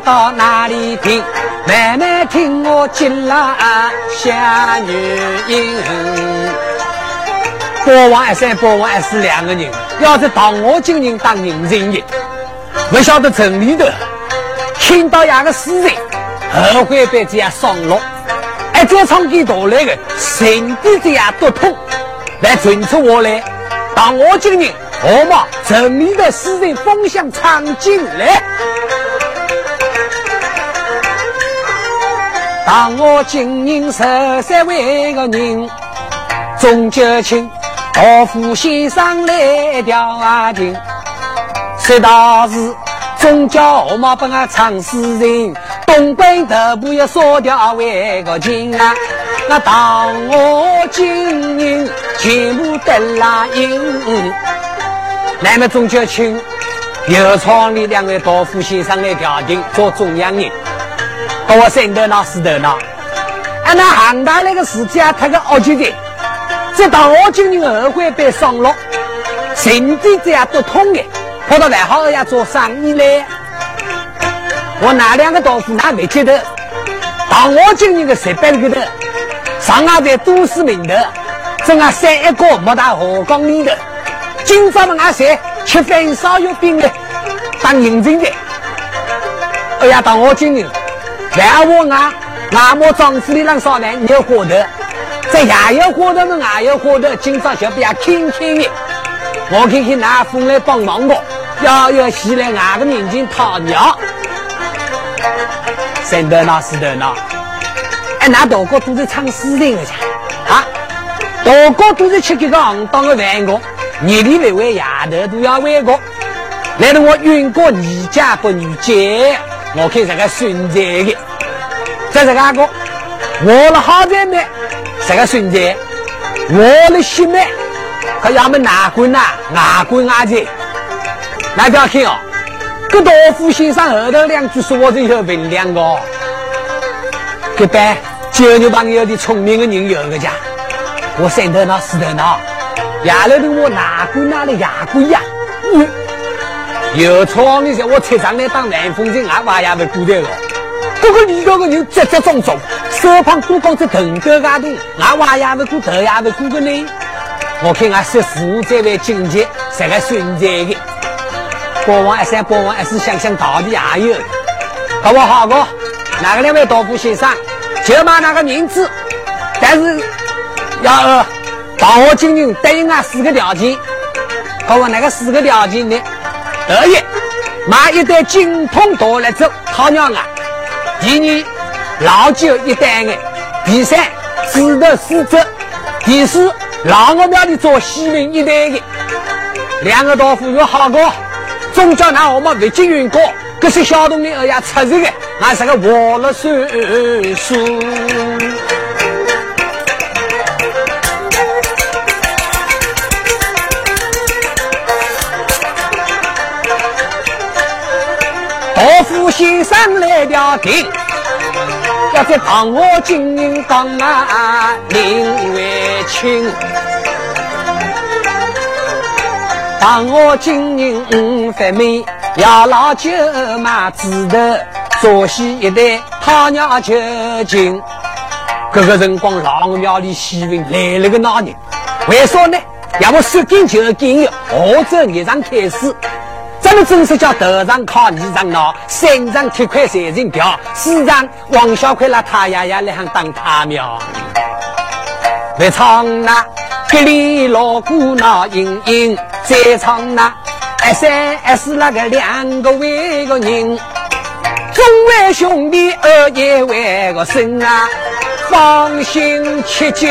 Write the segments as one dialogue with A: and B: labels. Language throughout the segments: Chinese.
A: 到哪里听？慢慢听我进来下女音。国王一三，国王一四两个人，要是当我今人当人情的，不晓得城里头听到两个死人，后悔被这样伤了，哎，这唱给到来的，身体这样都痛，来传出我来，当我今人。我嘛，城里的诗人风向唱进来。当我今年十三位个人，中九卿老夫先生来调情，说大事总叫我嘛帮我唱诗人，东北头部要烧掉为个情啊！那当我今年全部得拉音。那么钟九卿又创立两位道夫先生来调停，做中央人，到山头那石头那，俺那杭大那个事情啊，他个恶极的，这当我今年后悔被上了，身体这样都痛的，跑到外行要做生意来，我拿两个豆腐，拿没记得，当我今年的十八个头，上岸在都市名头，正啊三一个莫大河江里头。今朝么俺谁吃饭烧月饼的，当认真的。哎呀，当我今年，万我俺俺莫丈夫里让烧饭，你要活的，这也要活的么？也要活的。今朝小不要轻轻的，我看看哪风来帮忙我，要要洗来俺的面前讨尿。三得那四得那，哎，那大哥都是唱诗人的家啊，大哥都是吃这个行当的饭个。你里为为丫头都要为过，来得我云过你家不女结，我看这个孙子的，在这个个，我了好在呢，这个孙子，我了心呢，可要么哪管呐，哪管哪子，那不要听哦，个道夫先生后头两句说话是有分量的，这般交女朋友的聪明的人有个家，我三头脑四头脑。牙头的我哪管哪里牙鬼呀？有创的时候，我车上来当南风镇，俺娃也不顾得了。这个里头的人节节种种，手旁多光这藤根阿东，俺娃也不顾头也不顾个呢。我看俺十四这位境界是个存在的。国王一三，国王一四，想想到底也有。好不好个？哪个两位道夫先生就骂那个名字，但是要。当我今年答应俺四个条件，告诉那个四个条件呢？第一，买一袋金桶倒来走，讨鸟啊；第二，老酒一袋哎；第三，纸头四折；第四，老我庙里做西饼一袋的。两个豆腐有好过，总叫那我们不经运过，这些小东西哎呀，出这个，俺是个活了算数。先生来调停，要在当我今人当啊林为亲，当我今人五分美，要老酒嘛子头，做戏一代他娘就近。这个辰光老庙里戏文来了个哪人？为啥呢？要么说紧就紧的，或者一场开始。咱们正式叫头上靠二上脑，三上铁块三人票，四上王小块拉他爷爷来喊当他庙。来唱那格里锣鼓闹盈盈，再唱那二三二四那个两个为个人，众位兄弟二爷为个生啊，放心吃酒，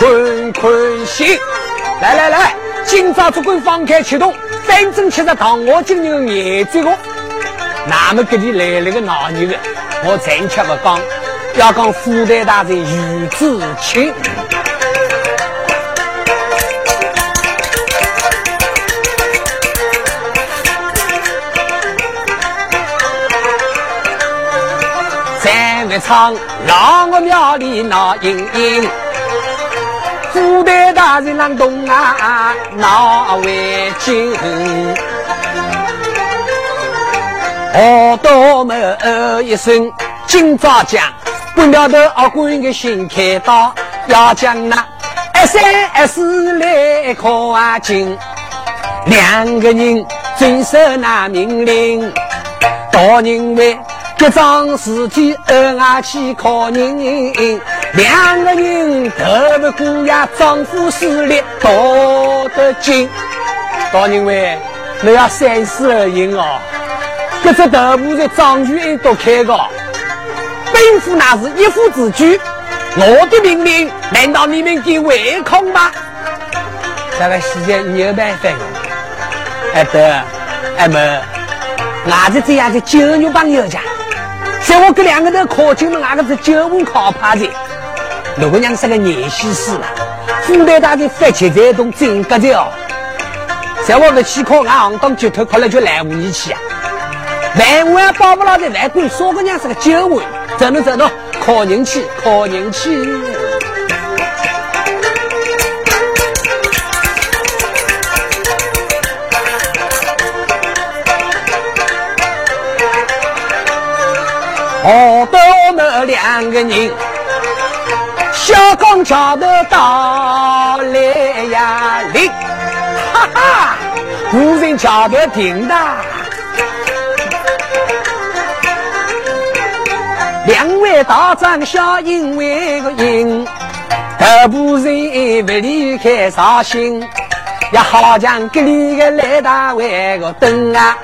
A: 宽宽心。来来来，今朝这棍放开启动。反正吃着当我今年的眼这个，那么给你来了个闹女的，我暂且不讲，要讲富代大人于子清。三月场，让我庙里闹盈盈。古代大人郎东啊，闹为惊。好多么一声，今朝讲，不晓得阿官的心。开刀，要将那一三一四来考啊进。两个人遵守那命令，大人为。这桩事体二外去考人，两个人斗不过呀，丈夫势力道得紧。大人喂，你要三思而行哦。这只头部在张举恩都开的，本府那是一夫之主，我的命令难道你们给违抗吗？这个时间你有办法？哎得，哎么，俺是这样的酒肉朋友家。在我这两个人考进了，那个是九五考趴的。陆姑娘是个年西施了，富代大的发起在动真格的哦。在我不去考，俺行当脚头考了就来五年去啊。万万保不牢的万贵，说姑娘是个九位，走了走了，考人去，考人去。好多那两个人，小钢桥头到来呀，哩，哈哈，无人桥头停的。两位大长小因为个因，头部人不离开绍兴，也好像这里个来大为个灯啊。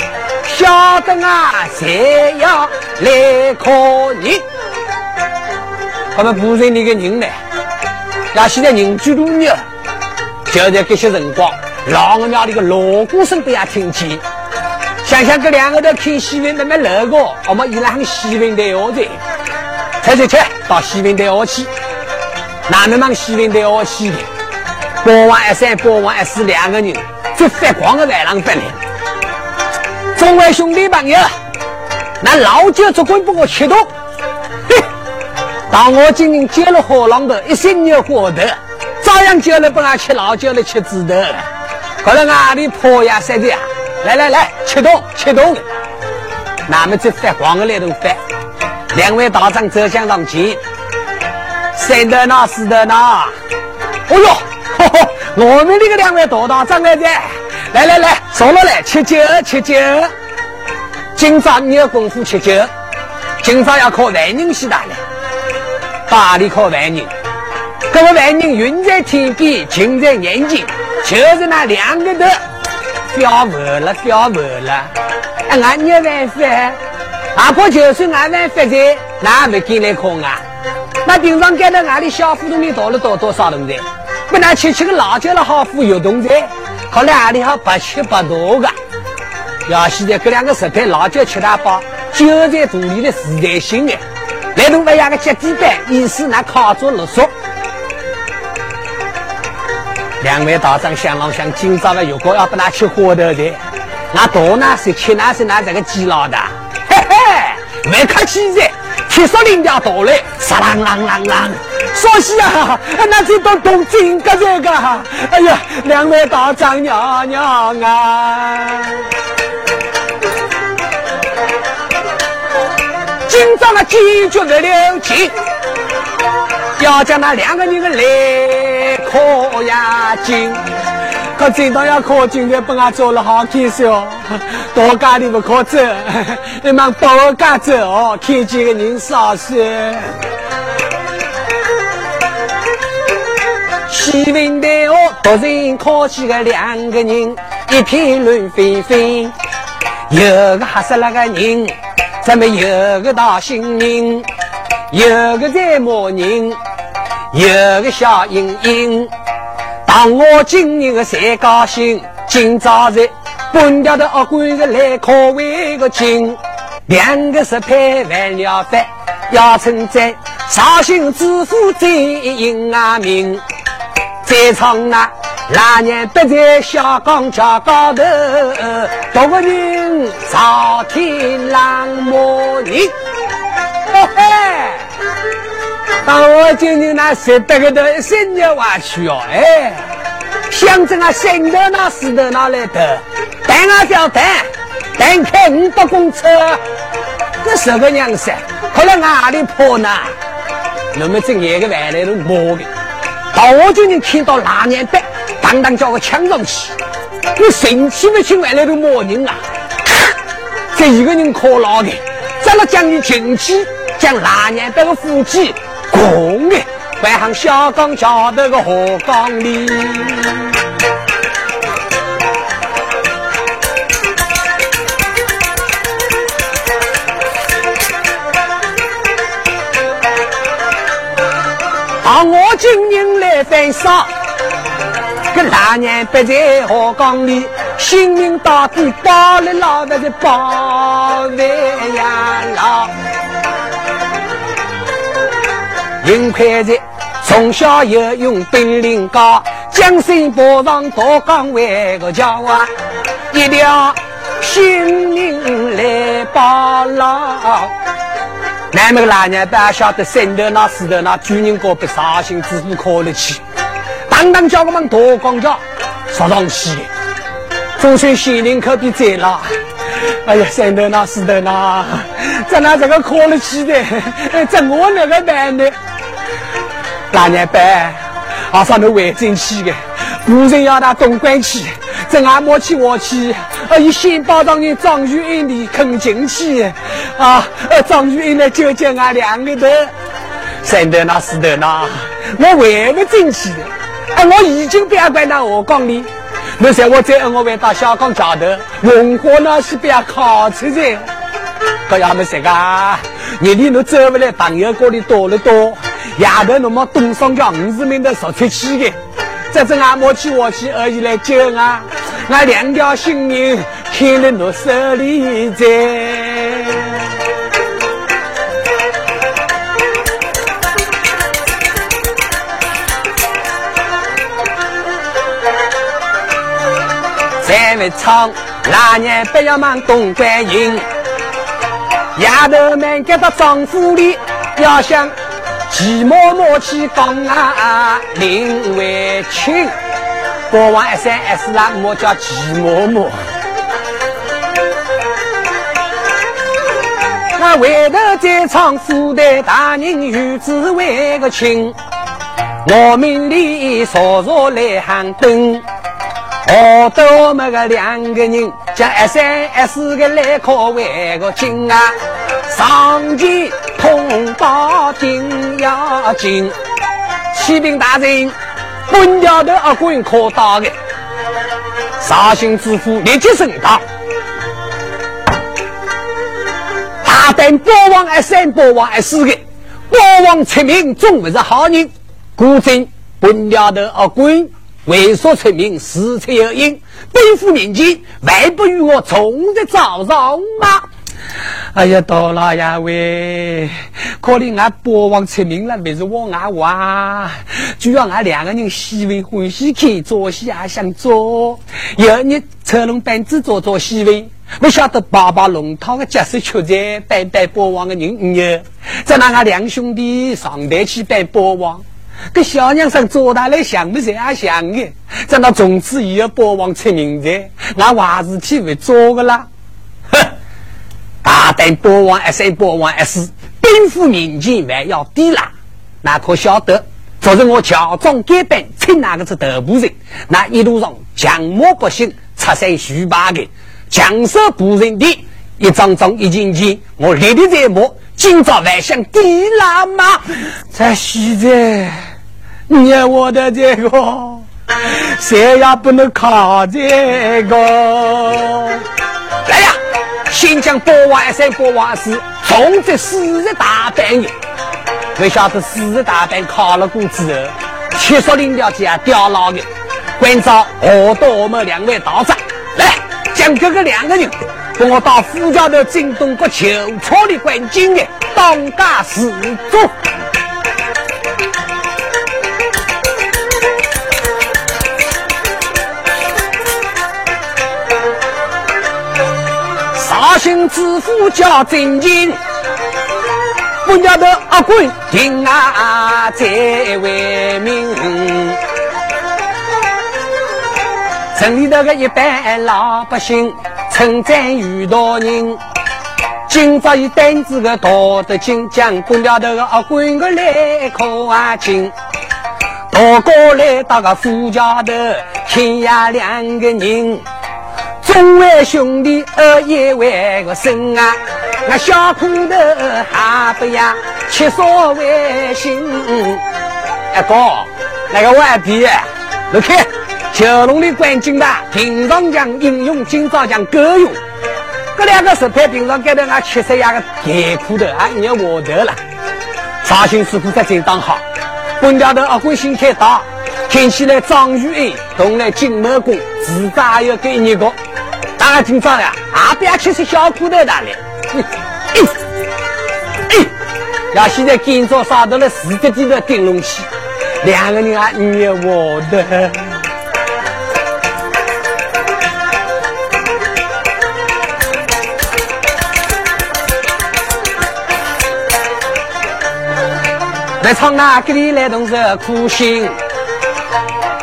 A: 晓得啊，谁要来考你？他们部队里的人呢？要现在人居多呢，就在这些辰光，老我庙里的锣鼓声都要听见。想想这两个都看戏文那么乐个，我们伊拉很西文的学的，去去去，到戏文的学去。哪能忙西文的学去的？八王一三，八王一四两个人，这发光的外浪不来。众位兄弟朋友，那老酒足管不我吃多，当我今年接了火龙头，一心有火头，照样叫了不俺吃老酒来，吃猪头。可能哪里破呀塞的呀？来来来，吃动吃动。那么这发光的来头发，两位道长走向上前，三的那四的那，哦哟，我们这个两位大道长来的。来来来，坐了来吃酒吃酒。今朝你有功夫吃酒，今朝要靠万人西大了。大里靠万人，这个万人云在天边，情在眼睛，就是那两个头，表完了表完了。哎，俺没办法，阿婆就算俺办法在，那没给来空啊。那平常干到俺的小胡同里倒了倒多少人在？不那吃吃个辣椒了，好富有动在。好两里好不吃不多的，要现在这两个食品，辣椒七大包，就在肚里的时代性的，来头还养个脚底板，意思那烤着了熟。两位道长想老想，今朝的如果要不拿吃火头的，那多那是吃那是拿这个鸡老的，嘿嘿，没客气噻。铁砂零条到来，沙啷啷啷啷，说起啊，那这都动真个这个，哎呀，两位大丈娘娘啊，今朝那坚决不留情，要将那两个人的来考押金。可真当要考进的，把我做了好开心哦！大家里不可走，你们到家走哦，看见个人少些。西门大学突然考起个两个人，一片乱纷纷。有个吓死那个人，怎么有个大新人？有个在骂人，有个笑盈盈。当我今日个才高兴，今朝日本家的二官人来考为个金，两个是配完了饭，要称赞绍兴知府最英啊名，在场那那年不在小岗桥高头，多个人朝天浪莫人，嘿嘿。当我今年那十得个的新年娃去哦，哎，乡镇啊，新头那死头那来的，单啊叫单，单开五百公车，这十个娘噻，可能哪里跑呢？那么这眼个外来都摸的，到我今年看到那年白，当当叫我抢上去，你神气不清外来都摸人啊？这一个人可老的，咱了将你进去，将那年白个夫妻。公的，外行小岗桥头个河缸里，啊！我今年来翻沙，个大年不在河缸里，性命到底保了老的保卫呀老。林快才从小游泳本领高，江山坡上多岗位个叫啊，一条性命来保牢。那么个老娘不晓得山头那石头那主人高被绍兴知府考了去，当当叫我们多岗桥说上去，总算县令可比在了。哎呀，山头那石头那，在那这个考了去的，在我那个办的。那年班，啊上头外进去的，古人要他东关去，正俺摸起我去，啊以先包上人张玉英的坑进去，啊呃张玉英呢就叫俺两个头，三头那四头那，我回不进去的，啊我已经不要管那河缸里，那时我再我回到小港桥头，文化那是不要考出来，可要么说个，你里头走不来，朋友过里多了多。夜头那么东上叫五十名的说出去的，这是俺莫去我去而已来救俺，俺两条性命看在我手里在。在外唱，那年不要忙东关营，夜头们给到丈夫里要想。骑马马起讲啊，领为亲，国王一三一四啦，莫叫骑马马。我回头再唱古代大人与子为个亲，我命里朝朝来喊灯，好多我们个两个人，将一三一四个来考为个亲啊，上前。通报定要紧，启禀大人，本条的二官可到的，绍兴知府立即升到。大胆包王二三，包王二四个，国王出名总不是好人，古今本条的二官为所出名，事出有因，背负年纪，还不与我从的早上吗？哎呀，到了呀喂！可怜俺国王出名了，不是我俺娃，就要俺两个人喜闻欢喜看，做戏也想做。有日车龙班子做做戏闻，不晓得爸爸龙套的结束出在拜拜国王的人有，再拿俺两兄弟上台去拜国王，跟小娘生做大来想不想也想的，在那从此以后国王出名在，俺娃事体会做个啦。哼大胆国王一三，国王一四，兵符民间还要低啦。那可晓得？昨日我乔装改扮，请那个是头部人，那一路上强魔不兴，出身虚霸的，强手不人的，一张张一件件，我历历在目。今朝还想低啦吗？在现在，你我的这个，谁也不能靠这个。来呀！先将国王一三国王四重在四日大半夜，没晓得四日大半考了过之后，七十领条街掉老的，关照何多我们两位道长来，将这个两个人，跟我到副家的京东国求草的关进的当家始祖。绍兴知府叫郑经，不家的阿贵听啊在为民。城里头个一般老百姓称赞有道人，今朝有担子个道德经，将公了头个阿官个来考啊经，大哥来到个夫家头，亲呀两个人，众位兄弟二一为个生啊，那小苦头还不呀，七少为心。阿哥，那个外地，你看。九龙的关景大，平常讲英勇，今朝讲够用。这两个石牌平常给的俺七十样个干苦的，俺也我头了。绍兴师傅在这当好，本家的阿贵心太大，听起来张玉英同来金门宫，自家要给你个。当然今朝呀，阿不要七十小苦头打来。要现在今朝杀到了四个地的顶龙溪，两个人啊，你我的。在唱那给你来同是苦心，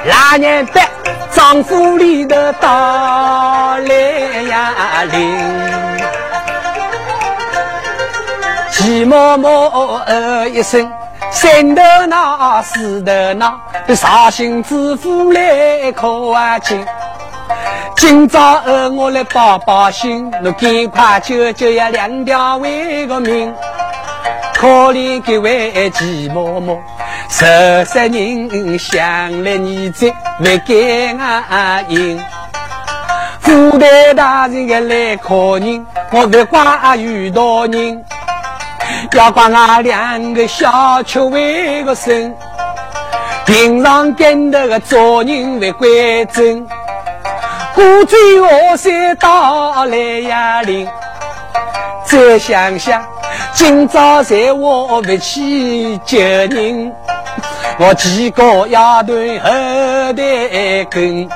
A: 那年的丈夫里的到来呀临，寂寞寞哦一声，三头闹四头闹，绍兴知府来考啊亲，今朝呃我来报报信，侬赶快救救呀两条为个命。可怜这位季嬷嬷，十三人想来你这没给俺应。古代大人个来考人，我不怪遇到人，要怪俺两个小丑为个生。平常跟那个做人不规正，古最恶山到来呀临，再想想。今朝在我不去救人，我几个丫头后台跟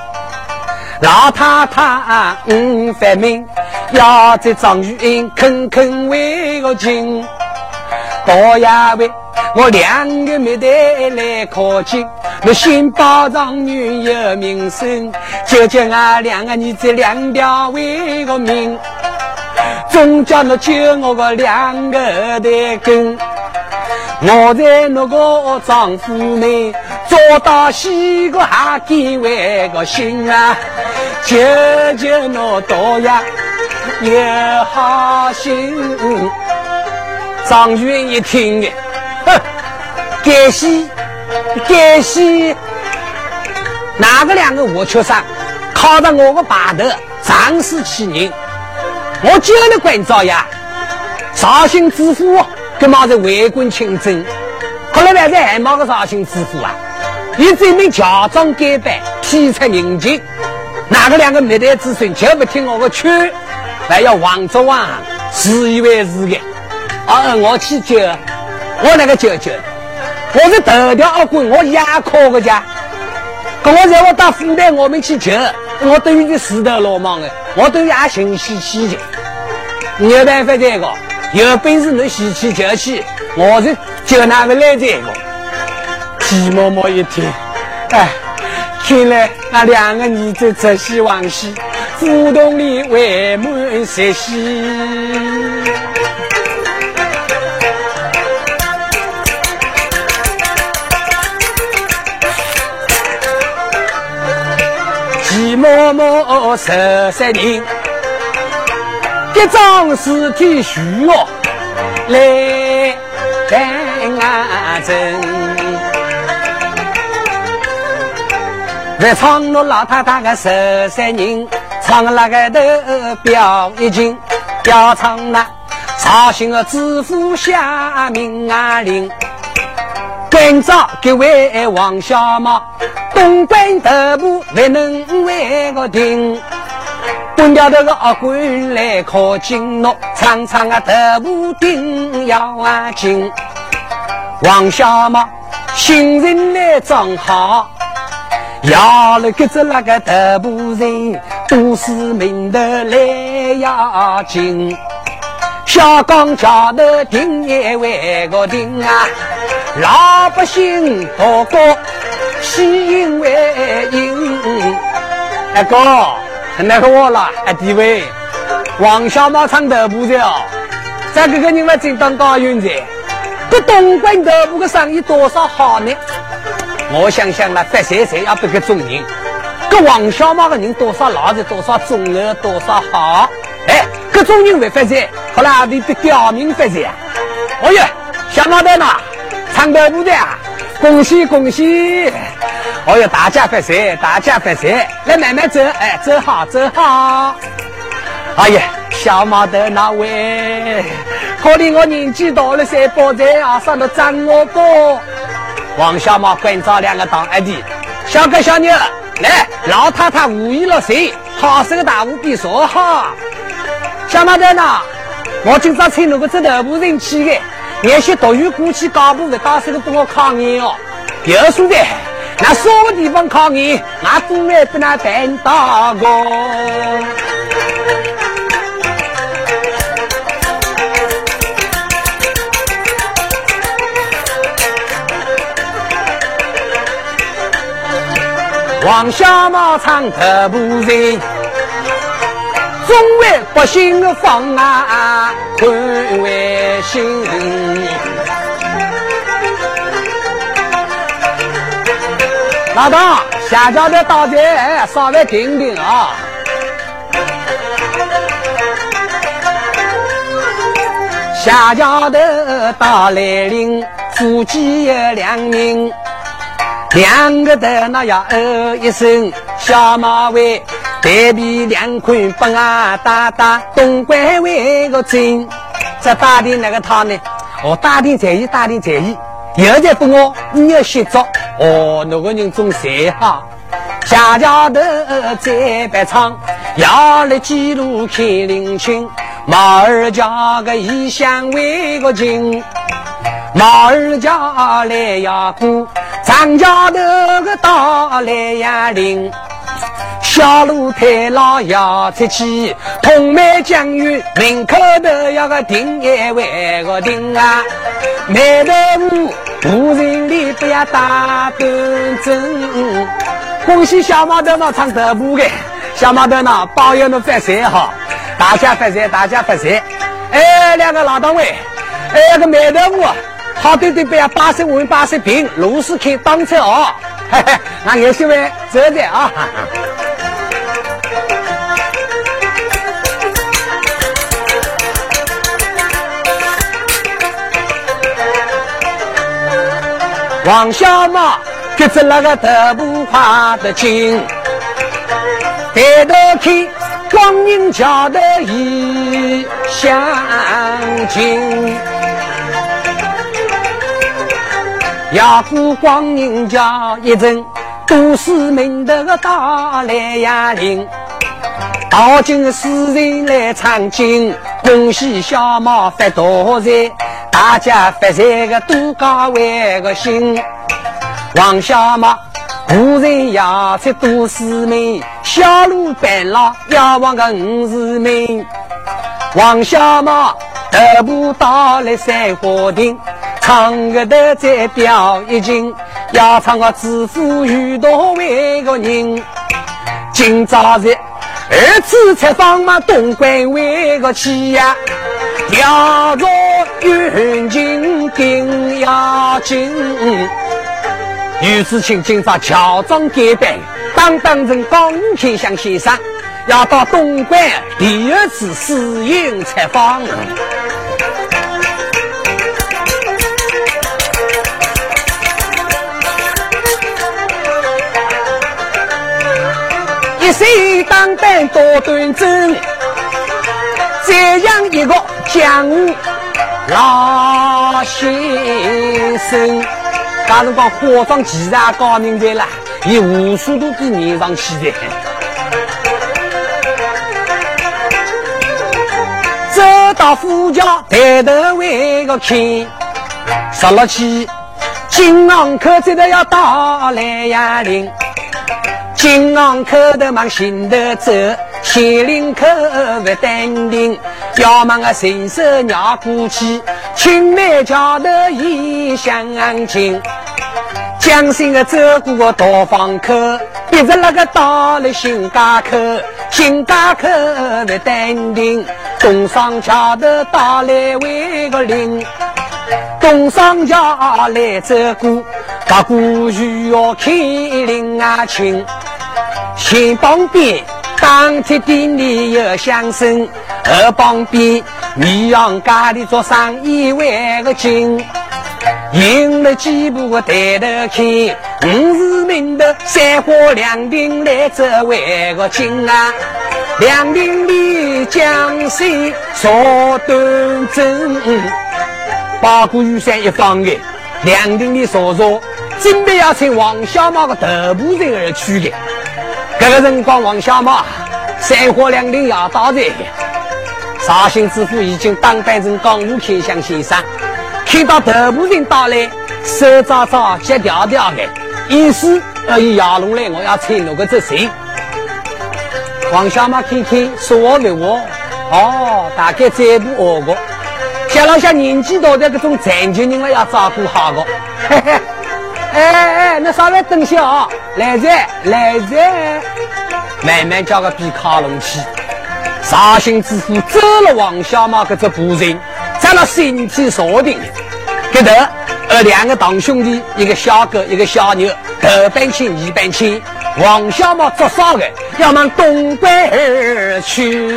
A: 老太太嗯发明，要在张玉英坑坑为个情，到呀喂，我两个没得来靠近，我先保张女有名声，就叫俺两个儿子两条为个命。总叫你救我个两个的根，我在那个丈夫内做到西个还给为个心啊，求求我多呀也好心。张云一听的，哼，该死该死，哪个两个我缺上，靠着我个把头，仗势欺人。我救了关照呀，绍兴知府跟嘛在围观清正，后来还是还冒个绍兴知府啊，一这名乔装改扮，体察民情，哪个两个没代子孙就不听我的劝，还要王着王，自以为是的。啊，我去救，我那个救救，我是头条二棍，我压靠个家，跟我在我到府台我们去救，我等于是死头落忙的，我都要寻死去的。没有办法，这个有本事你喜气就去，我是就拿不来这个。季嬷嬷一听，哎，看来那两个儿子朝西往西，胡同里围满谁喜。季嬷嬷十三人。一张尸体虚哦，来看啊真。在唱了老太太个十三人，唱那个都表一情，要唱那绍兴的知府下命令，赶早给位王小毛，东关头部不能为个停。关掉这个恶鬼来靠近我，长长的头部顶要紧。王小马心情来正好，要了跟着那个头部人，都是明头来要紧。小刚家的顶也为个顶啊，老百姓多个喜迎为迎。哎哥，那个我了，哎弟位，王小毛唱的不少，这个人们真当高运在，这东关头部的生意多少好呢？我想想了，发财财要不个中人，这王小毛的人多少老实多少中了多少好，哎，各种人会发财。好啦，你的刁民发财！哦哟，小毛蛋呐，唱得不的啊，恭喜恭喜！哦哟，大家发财，大家发财！来慢慢走，哎，走好走好。哎呀，小毛的那位，可怜我年纪大了，才包财啊，上头长我哥。王小毛关照两个当阿弟，小哥小妞，来，老太太五一了谁？好生大无比说好。小毛蛋呐。我今朝请那个这头部人去的，那些独语过去干部的打算帮我抗议哦。有说的，那什么地方考验，俺都没不那办到过。王小马唱特步人。众位百姓的方啊，看为心。老大，下家的大姐稍微听听啊。下家的大来临，夫妻有两名，两个的那呀哦一声，小马尾。台币两块帮俺打打，东关为个真。这打的那个他呢？哦，打的在意，打的在意。又在不我，你要写着。哦，那个人总谁哈？下家的在白场，要来记录看林清。马儿家个异乡为个亲，马儿家来呀姑，张家的个大来呀林。小路太老要出去，通梅江鱼门口头要个停一位个停啊！梅头屋无人里不要打端正。恭喜小毛头呢唱德布的，小毛头呢保佑侬发财哈，大家发财，大家发财。哎，两个老党委，哎，个梅头屋好对对不要八十稳八十平，路是开当车哦。嘿嘿，那有些位走的啊。王小马跟着那个头部画的紧，抬头看光阴桥的异乡近，要过光阴桥一阵，都市门头个大来呀铃，到今世人来唱经，恭喜小马发大财。大家发财个都高为个心，王小马无人要出都市门，小路半拉要往个五十门。王小马头部到了三花亭，唱个的再表一情，要唱个致富遇到为个人。今朝日二次采访嘛，东关为个妻呀。要做远近定要紧，于是请今朝乔装改扮，当当成高天祥先生，要到东莞第二次试营采访。一身当扮多端正，这样一个。江湖老先生，假如讲化妆技术高明的啦，以武术都比年上起的。到府家抬头为个看，十六起金昂口这头要到来呀林，金昂口的忙行得走，县林口不淡定，要忙个伸手绕过去，青梅桥头已相亲。江心的走过个大方口，逼着那个到了新街口，新街口不淡定，东上桥头打来为个邻，东上桥来走过，把古需要看林啊亲，前旁边当天店里有相声，后旁边米阳家里做生意为个精。赢了几步抬头看，五是名的三花两锭来走为个亲啊！两锭里江水少端正，八股雨伞一放开，两锭里少少，准备要请王小毛的头部人而去的。这个辰光，王小马三花两锭要到的，绍兴知府已经当班成港务天相先生。看到头部人到来，手抓抓，脚调调的，意思要以亚龙来，我要请那个这谁？王小马看看，说话没话，哦，大概这部学过。想了想，年纪大的这种残疾人，我要照顾好个。嘿嘿，哎哎，那稍微等下啊，来在来在，慢慢叫个比卡隆去。绍兴知府走了王小马这部人。在那身体锁定，给头呃两个堂兄弟，一个小狗，一个小牛，头半亲，一半亲。王小毛做啥的？要往东关而去。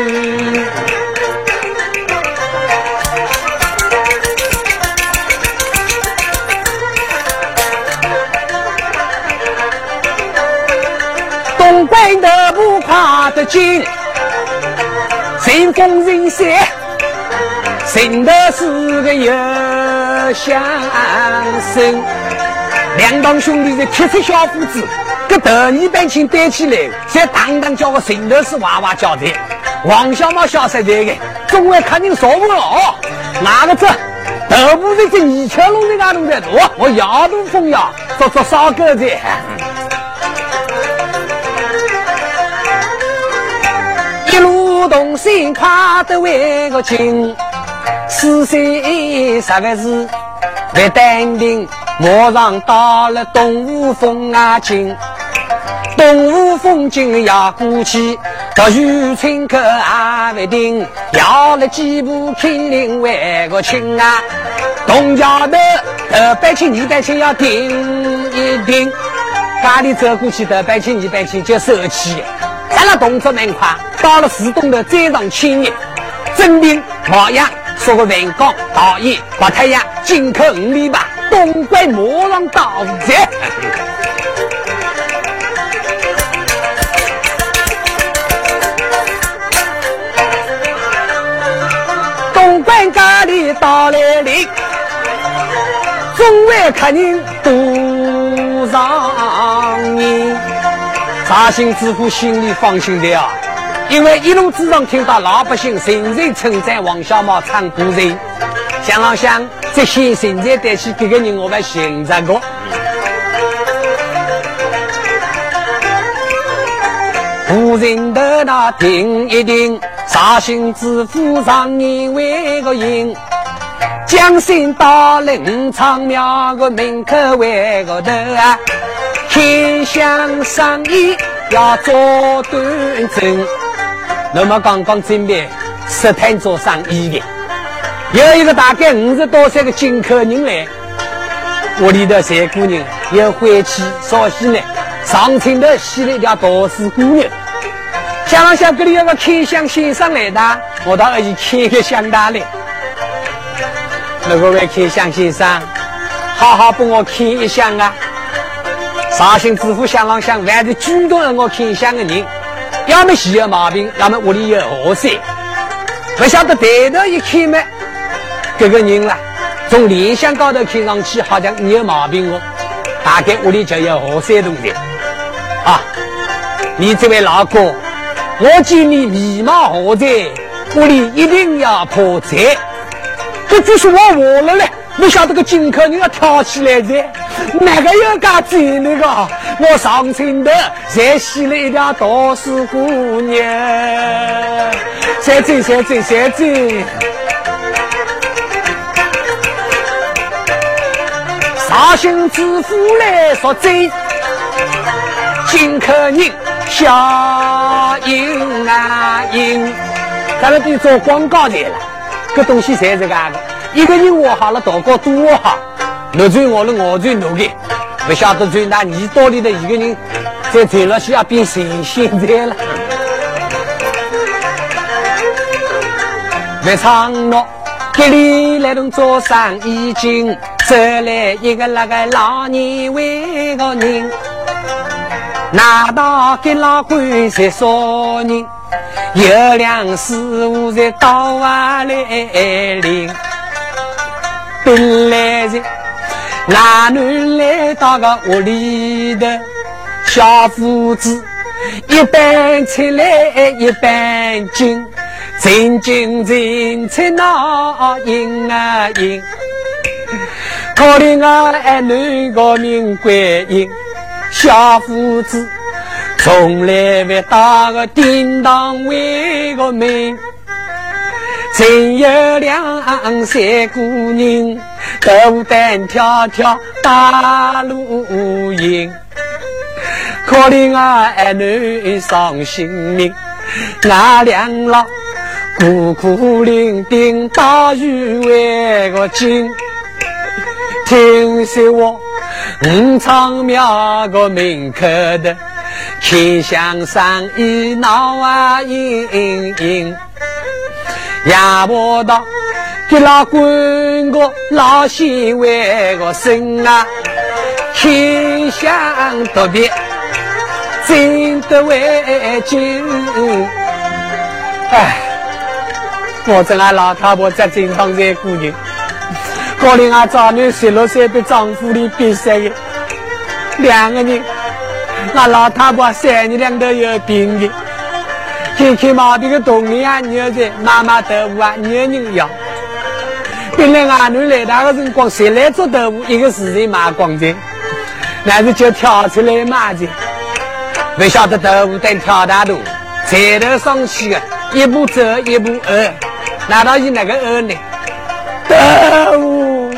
A: 东关的不跨得紧，人风人雪。真的是个有相声，两帮兄弟的铁齿小伙子，跟头二班亲带起来，在当当叫个神头是哇哇叫的。王小毛小实在的，总会看见说不了。哪个这头部是这泥鳅龙的那种在多，我摇都疯呀，做做烧狗子。一路动心，看得为个亲。四岁十个字别淡定，马上到了东吴风啊境，东吴风景要过去，到玉村口还不定，要了几步肯定为个亲啊！东桥头头百青二百青要停一停，家里走过去头百青二百青就收起，咱那动作蛮快，到了市东头再上青叶，镇定模样。说个文工导演把太阳进口五里吧，东关马上到这。东关家里到来临，中外客人多上你，绍兴知府心里放心的啊。因为一路之上听到老百姓人人称赞王小毛唱古人，想了想，这些现在带起这个人，我们寻着过。古人的那听一听，绍兴知府上年为个赢，江心到了五常庙个门口为个头啊，开箱生意要做端正。那么刚刚准备试探做生意的，有一个大概五十多岁的进口人来，屋里的三姑娘有晦气，绍兴呢，上村的洗了一条大丝姑娘，想了想，这里有个开箱先生来的，我到要去开个箱大来。那个位开箱先生，好好帮我开一箱啊！绍兴知府想朗想，还是主动让我开箱的人。要么洗有毛病，要么屋里有河山，不晓得抬头一看嘛，这个人啦，从脸相高头看上去好像你有毛病哦，大概屋里就有河山东西啊。你这位老哥，我见你面貌何在？屋里一定要破财。这就是我活了嘞！不晓得个金口人要跳起来噻，哪个有敢追那个？我上村头才洗了一条大丝姑娘，再追再追再追，绍兴知府来说追，金口人小英啊英，咱们得做广告去了。这东西才是个的，一个人活好了，大家都活好。你赚我了，我赚你的，不晓得赚那你到底的一个人在赚了，需要变神仙在了。别唱了，这里来动做生意经，这来一个那个老年为个人，拿到给老官才说人。有两师傅在道外来临，本来是男女来到个屋里头，小伙子一半出来一半进，进进进出闹赢啊赢，可怜啊儿女个命关音，小伙子。从来未打个叮当为个名，真有两三姑娘，斗胆跳跳大路迎。可怜啊儿女伤心命，俺两老孤苦伶仃打鱼为个经。听说我五常庙个门口的。开箱生意闹啊盈盈，亚伯道给老官个老先为个生啊，开箱特别真得为精。哎，我这俺老太婆在正当在姑娘，可怜俺早年十六岁被丈夫的逼死的，两个人。那老太婆三年两头有病的，看看毛病个动物啊，牛在妈妈豆腐啊，牛人要。本来俺女来大个辰光，谁来做豆腐？一个时辰卖光的，那是就挑出来卖的。不晓得豆腐等挑大路，柴头上去的，一步走一步饿，难道是哪个饿呢？豆腐，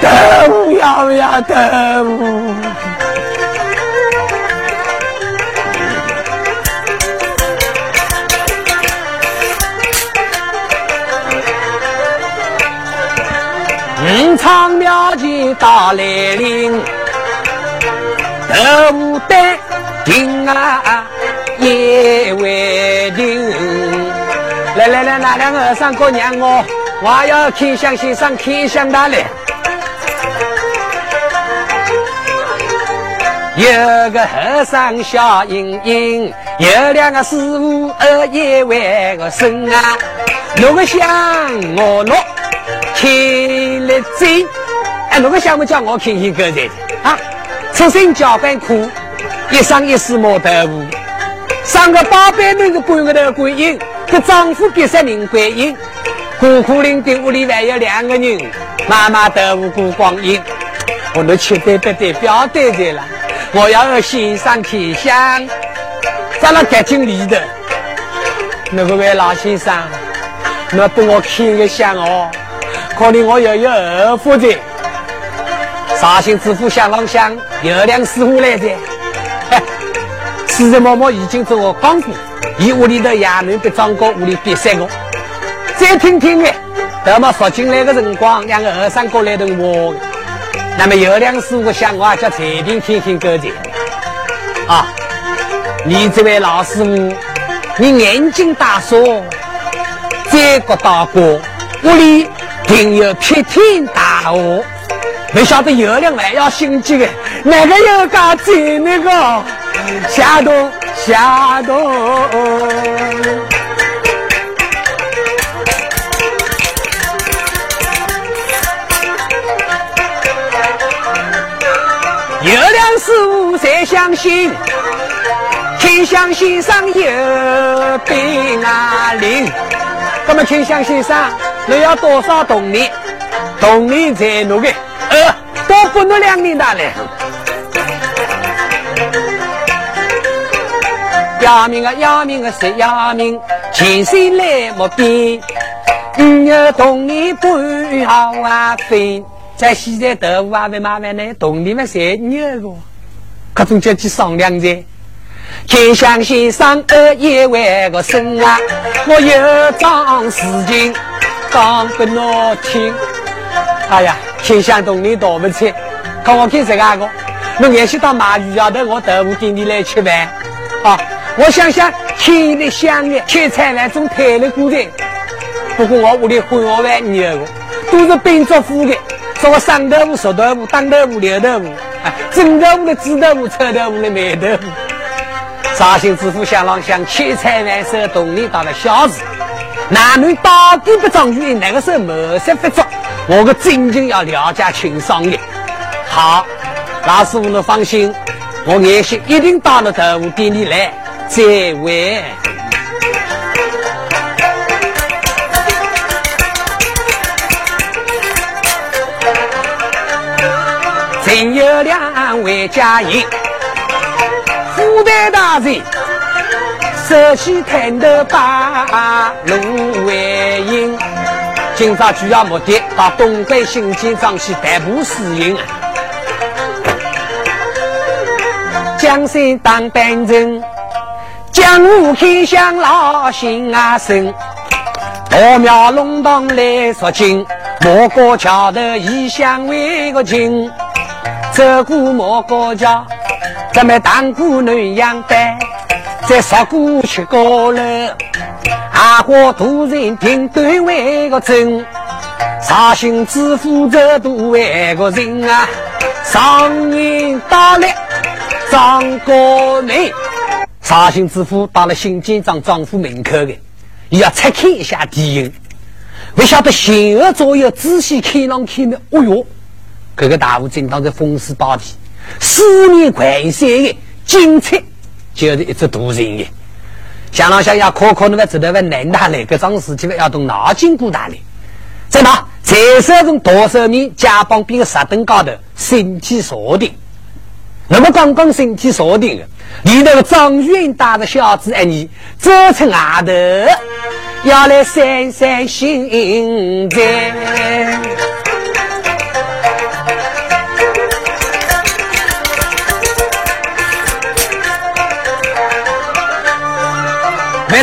A: 豆腐要不要豆腐？五场庙前到来临，斗胆定啊也为定。来来来，那两个和尚哥娘我，我要开箱先生开箱大来。有个和尚笑盈盈，有两个师傅二也为个生啊，弄个香我弄。听来追，哎，那个项目叫我听听歌的啊！出身交关苦，一生一世磨豆腐，生个八百名个半个头观音，这丈夫必杀名观音，孤苦伶仃屋里还有两个人，妈妈豆腐过光阴，我都七对八对不要对着了，我要和先生开箱，在那干净里头，那个位老先生，那帮我开个箱哦。可怜我又有二夫子，绍兴知府想方想有两师傅来噻。实实某某已经做我讲过，伊屋里头衙门别张过，屋里别三个。再听听哎，那么说进来的辰光，两个和尚过来等我。那么有两师傅想我叫裁定听听歌子。啊，你这位老师傅，你眼睛大说，这个大哥屋里。定有劈天大祸，没晓得有两还要心急的，哪个有家在那个下头下头？有两师傅才相信，天天香先生有病啊灵。那么天香先生，你要多少铜钿？铜钿在哪个？呃，多付你两年大来。要命啊！要命啊！谁要命！前生来莫变，五月铜钿半好啊分。在现在豆腐啊，在麻烦呢，铜钿嘛晒热个，各种叫去商量着。天香先生二一万个生啊，我有桩事情讲给你听。哎呀，天香冬你倒不吃，看我看这个个，我联系到马鱼丫头，我豆腐给你来吃饭啊。我想想，天的香的，吃菜饭中太了过的。不过我屋里混我饭女儿都是兵作夫的，做个生豆腐、熟豆腐、当豆腐、留豆腐，啊，蒸豆腐的、煮豆腐、臭豆腐的、霉豆腐。绍兴知府想啷想，切菜饭手动力到了小时，男女到底不装于那个时候谋杀发作，我的真情要了解清爽的。好，老师傅你放心，我眼心一定到了豆腐店里来。这位，真有两位佳人，富代大人，手起探头把路为营。今朝主要目的到东北新建庄去逮捕私营，江山当班人。江湖开向老心啊生，大庙龙堂来说经，莫过桥头异乡为个情，走过莫过桥，咱们荡过南阳带，再说过七高楼，阿花突然听断为个真，绍兴知府这都外个人啊，上年打猎张国美。绍兴知府到了新建庄庄府门口的，要拆看一下地形，不晓得前后左右仔细看上看呢，哦哟，这个大户正当在风势宝地，四面环山的精彩，就是一只大人的。想了想，要可可那个知道个难大来，这桩事情要动脑筋过大来。在哪？在手中多少名家帮兵的石墩高头，身体锁定。那么刚刚身体锁定的。里头张云大的小子，哎，你走出外头，要来散散心在。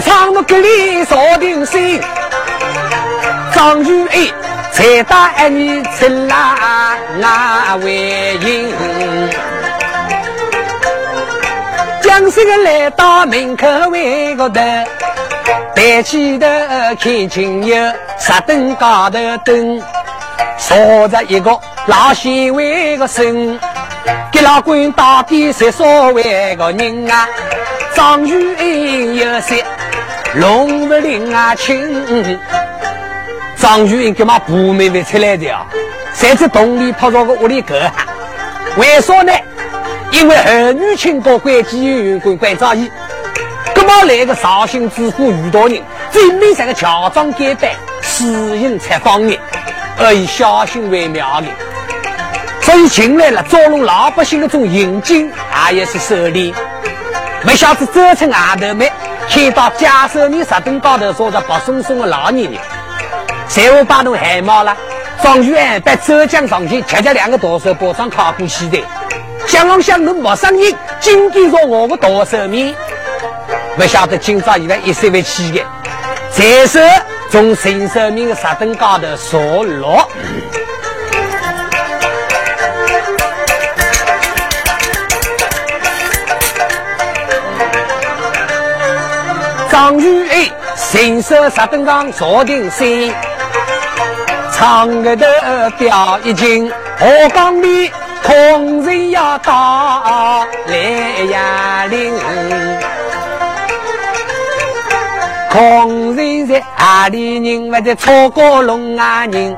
A: 唱我格里锁定心，张云哎，才带哎你出来那为营。江西个来到门口外个头，抬起头看清有石墩高头灯，坐着一个老县尉个身，给老官到底是所谓个人啊？张玉英有些龙不灵啊亲，张玉英干嘛不妹妹出来的啊？谁知洞里跑到个屋里去？为啥呢？因为儿女亲高关机员关关照义，那么来个绍兴知府遇到人，最没这个乔装改扮，私营采访的，而以小心为妙的。所以进来了，捉弄老百姓的种刑警，啊也是手里。没想到走出外头门，看到假手面石墩高头坐着白松松的老年人，谁会把侬害冒了？张玉安被浙江上去，恰恰两个大手包上卡过去的。想啷想，侬陌生人，紧跟着我的大手面，不晓得今朝以为一时为起的，再手从新手面的石凳高头坐落。张玉爱神手石墩上坐定心，唱个的表一斤，河江里。空人要到来呀岭，空人在哪里人？我在草高龙啊人，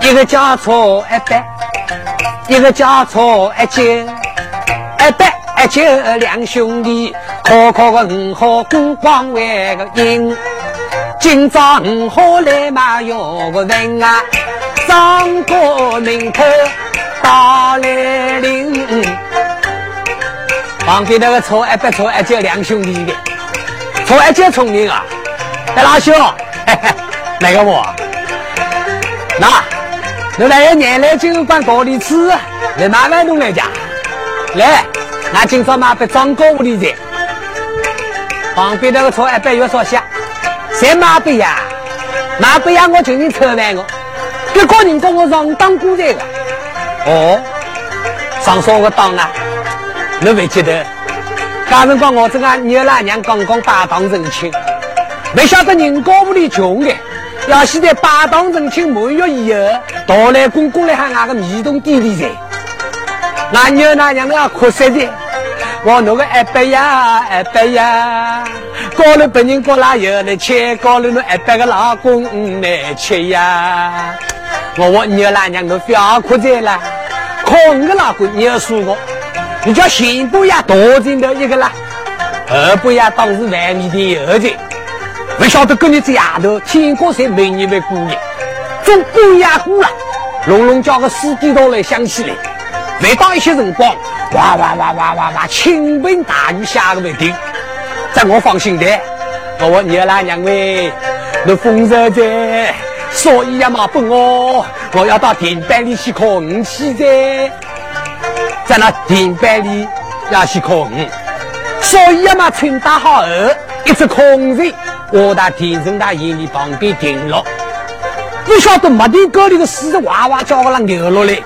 A: 一个叫草一百，一个叫草一九，一百一九两兄弟，可可个五号过光为个赢。今朝五号来嘛要个人啊，张国门口到来临。旁边那个错一百错一九两兄弟的，错一九聪明啊！哎，老兄，哪个我，那，你来个年来就管高丽吃，来慢慢弄来家。来，那今朝嘛不张哥屋里在，旁边那个错一百有少下，谁马不呀？马不呀？我请你吃饭个，别个人跟我上当过这个。哦，上啥个当啊？你不记得？刚辰光我这个女老娘刚刚拜堂成亲，没晓得人家屋里穷的，要现在拜堂成亲满月以后，到来公公来喊俺个米东弟弟噻。俺女老娘要哭死的，我那个二伯呀，二伯呀，高了本人过来有来吃，高了那二伯个老公来吃呀。我我女老娘都不要哭在了，靠你个老公你要说我。你叫先不呀多挣的一个啦，二不呀当时外面的儿子，不晓得跟你这丫头天过谁美女为姑娘，做姑呀姑了，隆隆叫个司机都来想起来，每当一些辰光，哇哇哇哇哇哇，倾盆大雨下个不停，在我放心的，我问二老娘喂，那风热在，所以呀嘛不我，我要到田班里去考五去。在那田班里要去考鱼，所以嘛，趁打好后，一只空人我到田城大院里旁边停了。不晓得麦地沟里的水哇哇叫个那流落来，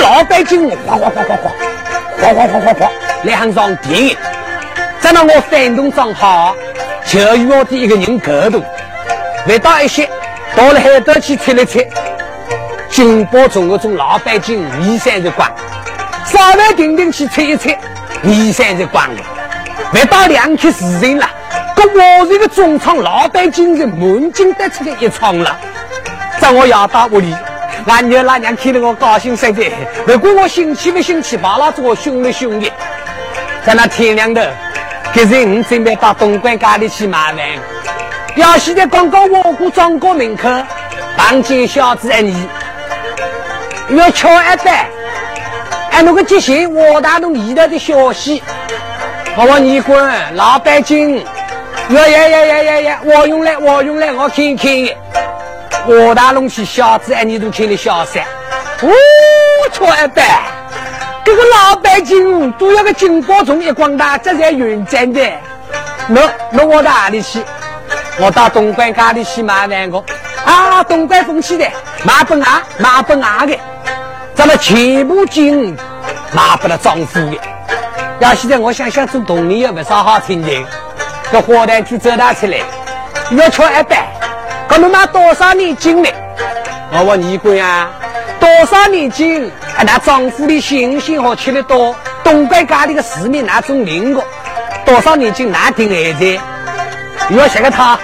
A: 老百姓哗哗哗哗哗，哗哗哗哗哗来喊上田。在那我反动正好，就要的一个人沟头，未到一些，到了海头去测了测，金宝中个种老百姓二三十关。稍微定定去测一测，二三十光了，没到两天时辰了。可我这个中场老板精神满劲得出来一窗了。在我要到屋里，俺娘老娘看得我高兴死的。不管我兴起不兴起，把老子我凶了凶的。在那天亮头，这人我准备到东关家里去买饭。要现在刚刚 walk 过门口，碰见小子你，要敲一单。哎，那个接信，我大东移来的消息，我问你滚，老北京，呀呀呀呀呀呀，我用来，我用来，我看看，我大龙去小子，哎，你都看得笑噻，哦，错一百，这个老北京都要个金宝中一光大，这才云真的，那那我到哪里去？我到东关家里去买饭个，啊，东关风气的，买不牙，买不牙的。咱们全部金拿不了丈夫的。要现在我想想做童年也不少好听的。这花旦去走他出来，要吃一百，可能买多少年金呢？我问你官啊，多少年金？啊，那丈夫的心心好吃得多。东关家里的市民那种灵个，多少年金难定儿子？要想个他，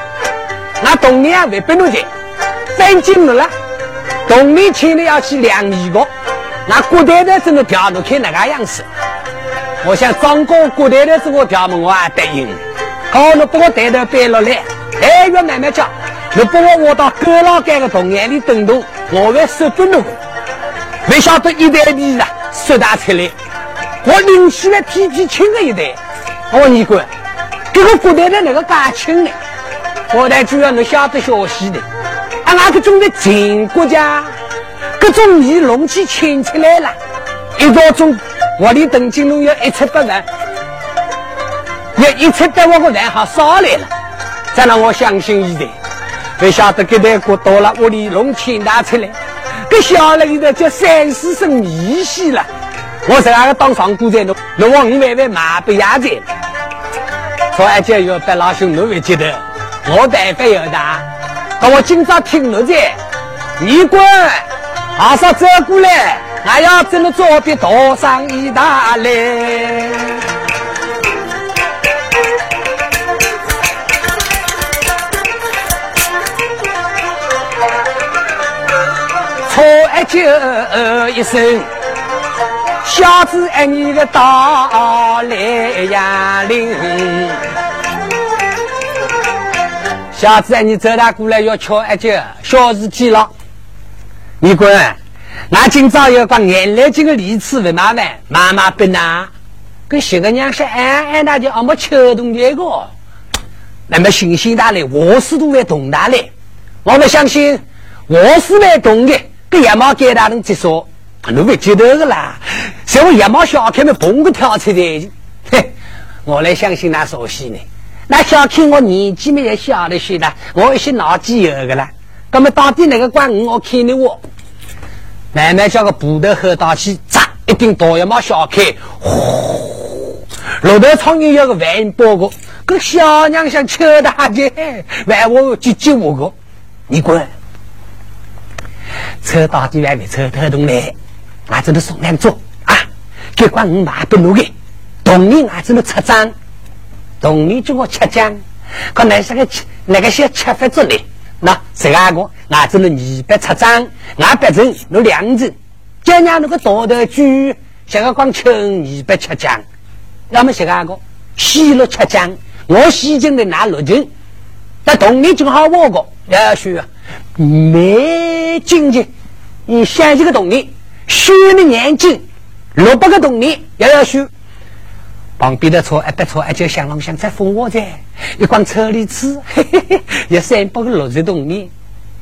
A: 那童年会不能钱，反金了。童年请的要去两米个。那郭太太真的调侬看那个样子，我想张哥古代的这个调门我还答应。好，你把我带头背了来，哎，要慢慢讲。你把我挖到狗老干的洞眼里等等，我会收不侬。没晓得一代米啊，收大出来，我拎起来天天亲了一代。我问你管，这个郭太太那个敢轻呢？我台主要你晓得消息的，啊，那个种的秦国家。各种米龙起牵出来了，一道钟我的等金龙要一七百万，要一七百万个万好烧来了，再让我相信一点。不晓得给台过到了屋里龙牵拿出来，给小了里头叫三四升米稀了。我这个当上古在弄，弄我五万万买不下去。说二姐要白老兄，侬会记得，我办法要大，可我今朝听了在，你滚！阿嫂走过来，俺要怎么左边多上一大嘞？叫一声，小子爱，你个到来呀灵！小子哎，你走他过来要瞧一脚，小事体了。你滚！俺今朝要把眼泪这个梨子为麻烦，妈妈不拿。跟新个娘说，哎哎，那就俺们秋冬这个，那么信心大嘞，我是都会动大嘞。我们相信我是会动的，跟野猫给大人接说，你会记得个啦。像我野猫小开们蹦个跳出来，嘿，我来相信那熟悉呢。那小看我年纪没也小的些的，我一些脑筋有个啦。那么到底哪个关我看的我？慢慢叫个布头后打起，扎一顶大野猫小开，呼，骆驼苍蝇要个万包个，个小娘想吃大姐，万我接接我个，你滚！车到底外面车头动来，俺这里送两桌啊，给关我马不路的，同年俺这里出账，同年叫我吃酱，可那是个那个些吃法子呢？那谁阿个？俺这里二百出张，俺百成那两成。今年那个大头猪，像个光称二百七张。要么谁阿个？洗了七张，我洗净的拿六斤。那同年正好我个要说，没经济，你想这个动力，虚的年纪，六百个动力也要修。旁边的车一别车，一就想啷想在封我在，一光车里吃，嘿嘿嘿，有三百个六十动力，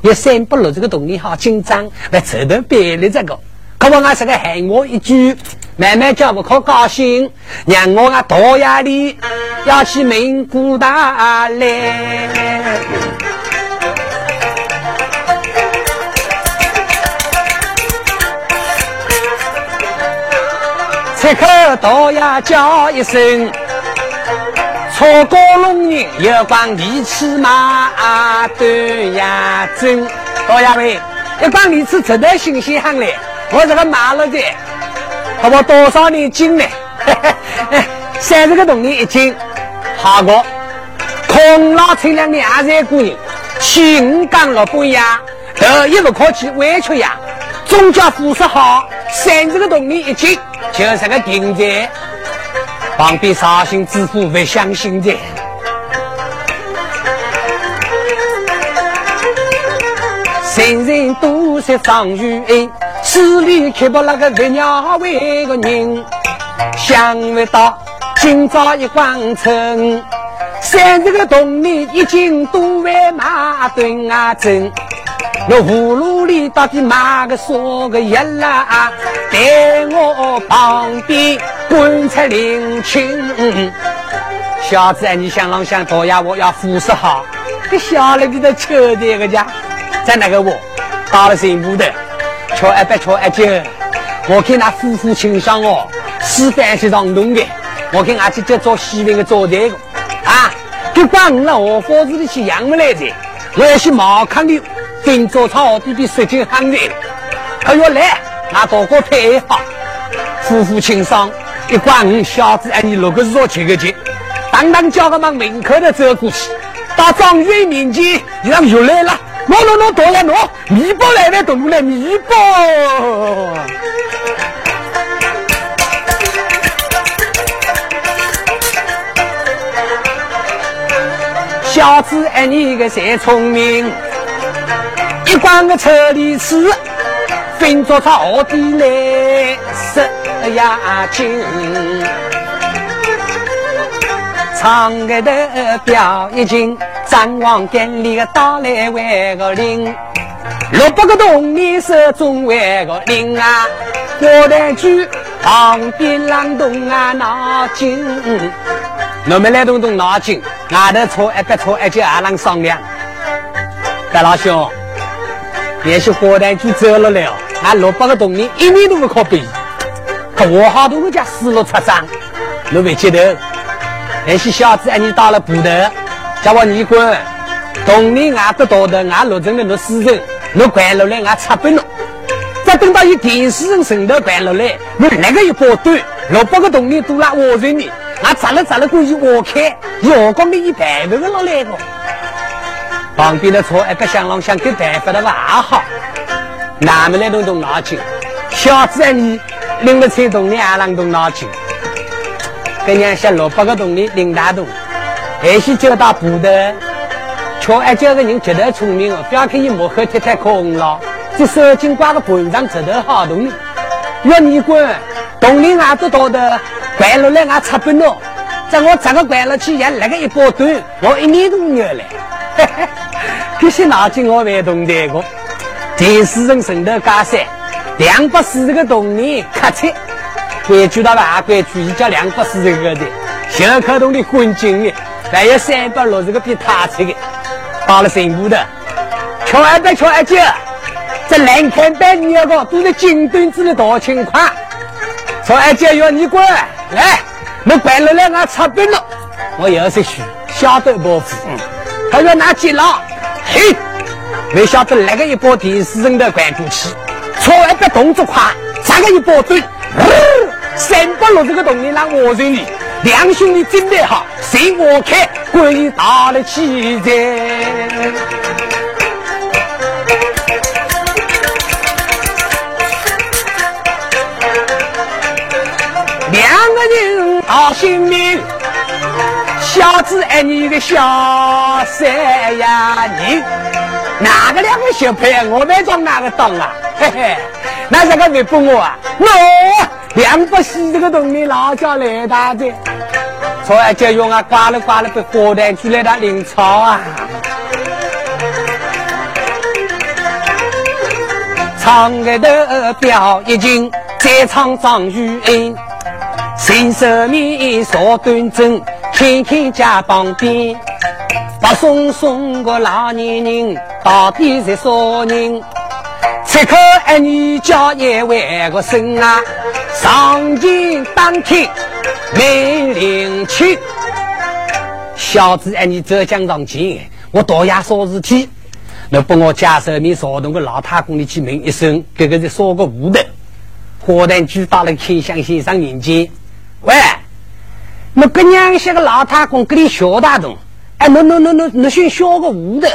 A: 有三百六十个动力好紧张，来扯头别的这个，可我俺是个喊我一句，慢慢叫不可高兴，让我啊大压力，要去蒙古大来。此刻大呀叫一声，错过龙人有光离翅马断呀针。大呀喂，一光离翅值得新鲜行嘞！我这个马了的，好不多少年斤呢？三十个铜币一斤，好过。空老车辆的二十个人，七五杠六百呀，头一个科技委屈呀，总价服饰好，三十个铜币一斤。就是个定在旁边绍兴知府不相信的。人人都说张玉英，市里看不那个为鸟为个人，想不到今朝一光城，三十个铜里一斤都为马墩啊挣。那葫芦里到底买个啥个药啦？在我旁边观察领情。小子，你想啷想多呀？我要服侍好。这小了给他扯的个家，在那个我到了新屋的，瞧一百瞧一九。我看那夫妇情商哦，是饭是上动的。我看俺姐姐做西边的做这个啊，就管我了我房子里去养不来的。我要去茅坑里。跟早操弟弟说句喊的，他要来，那大哥配好，夫妇情商，一管五小子，哎，你六个是七个节，当当叫他们门口的走过去，到张元面前，你让又来了，我我我多呀我，米包来了，都来米包。小子，爱，你个才聪明。一关个车里是分着草地来十呀斤，唱个的表一斤，张王店里个打来万个零，六百个铜你手中万个零啊，过来句旁边浪动啊脑筋，我们来动动脑筋，外头错一百错一就二郎商量，白老兄。也许火炭局走了了，俺六百个铜币一年都不可比。可我好多个家死了出账，你别记得。那些小子，你到了部头，叫我你滚。铜币俺不多的，俺六成的都死人，你关了来，俺插本了。再等到一电视人神头关了来，你那个一包堆，六百个铜币都拉我这里，俺砸了砸了过去我看，阳光的一百多个老来个。旁边的车一个想啷想，给办法的话好，哪们来动动脑筋？小子啊，你拎了车动力二郎动脑筋，跟娘下六百个动力拎大动，还是叫到部头。瞧，俺叫个人绝对聪明哦，不要看一幕后太太空了，这手巾挂个盘上，值得好动力。要你管，动力俺都到的，关了来俺插不了。在我这个关了去，也来个一包断，我一年都热了。这些脑筋我没懂得过。第四人升头加三，两百四十个动力卡车，关注到吧？规矩一叫两百四十个的，小可动力滚进的，还有三百六十个比他车的。到了新部的，瞧二百瞧二九，这南看北二个都是金墩子的大情况。瞧二姐要你管，来，我关了两个插本了，我又是虚，晓得不？嗯，他要拿金了，嘿，没晓得那个一把电视人的关注器，瞧二百动作快，这个一把准，三百六十个动力让我认你。两兄弟真的好，随我开，鬼打了起在。两个人好性命，小子爱你个小三呀你，哪个两个小配，我没装哪个当啊？嘿嘿，那这个没不我啊？我。两百四这个东西，老叫来大的，错啊！就用啊，刮了刮了，被火炭出来的领草啊！唱个的表一斤，再唱张玉英，新手面坐端正，看看家旁边，白松松个老年人，到底是啥人？此刻儿女叫一万个声啊！上京当天没灵气，小子哎，你浙江上京，我到衙啥事体？那把我家手面少动个老太公里去问一声，这个是啥个屋的？火炭局到了天香先生面前，喂，那个娘些个老太公给你小大同，哎，那那那那那选小个屋的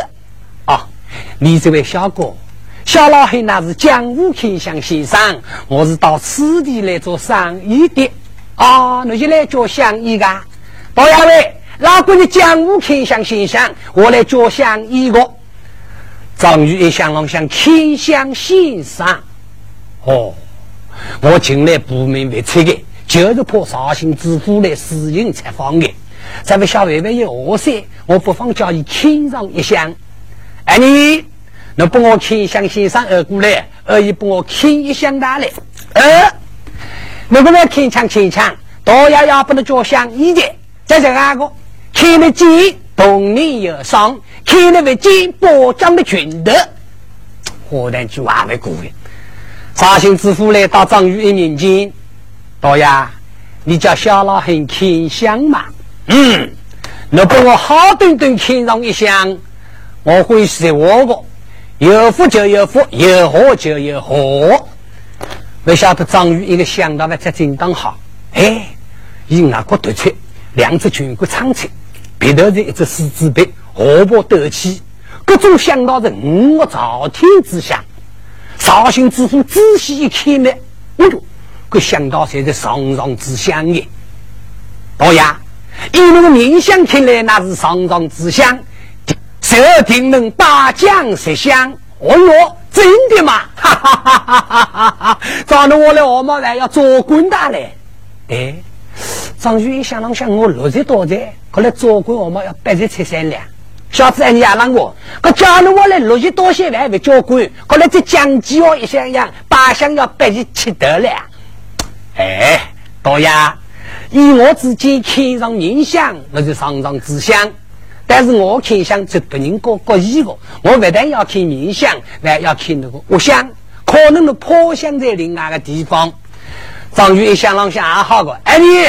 A: 啊？你这位小哥。小老黑那是江湖天香先生，我是到此地来做生意的。啊，那就来做生意噶。大衙喂，老官的江湖天香先生，我来做生意个。张玉一想，想天香先生。哦，我进来不明为此的，就是怕绍兴知府来私营采访的。这位小妹妹有恶塞，我不妨叫你亲上一箱。哎你。能帮我请向先生二过来，二姨帮我请一箱大来。呃，能不能请枪请枪？大爷要不能叫香一的，再这个，看得见同你有伤，看得见包装的裙子。火炭就还没过的。绍兴知府来到张玉一面前，大爷，你叫小老汉请香嘛？嗯，能给我好端端看上一箱，我会是我个。有福就有福，有祸就有祸。不晓得张宇一个想到了才真当好，哎，以外国独出，两只全国长车，别头是一只狮子鼻，荷包斗气，各种想到是五个朝天之相。绍兴知府仔细一看呢，哎呦，可想到才是上上之相也。大爷，以那个面相看来，那是上上之相。这定能大将十相？哦哟，真的吗？哈哈哈哈哈哈！找着我来，我们还要做官大嘞。哎，张玉一想啷想，我六十多岁，可来做官，我们要八十七三两。小子，你也让我，可叫了我来六十多岁还没做官，可来这讲几哦一想样，八想要八十七得了。哎，大爷，以我自己看上面相，那就上上之相。但是我看相就不人各各异个，我不但要看面相，还要看那个我想可能的破相在另外个地方。张玉一想，啷想也好个，哎你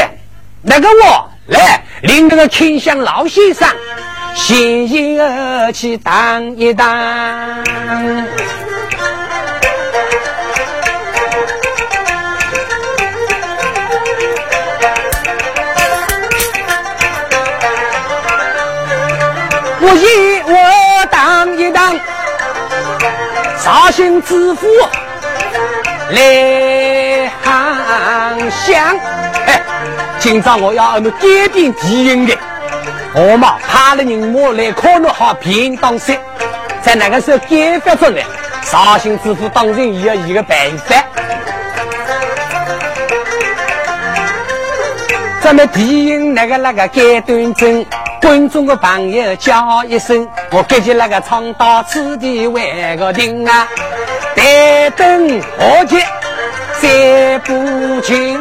A: 那个我来领那个看相老先生，先行而去当一当。我一我当一当，绍兴知府来喊想，哎，今朝我要俺们改变敌人的，我嘛派了人马来考虑好便当时，在那个时候改发出来，绍兴知府当然也要一个办法。咱们敌人那个那个改端正，观众的朋友叫一声，我给起那个唱到此地为个定啊，待等何节再不清。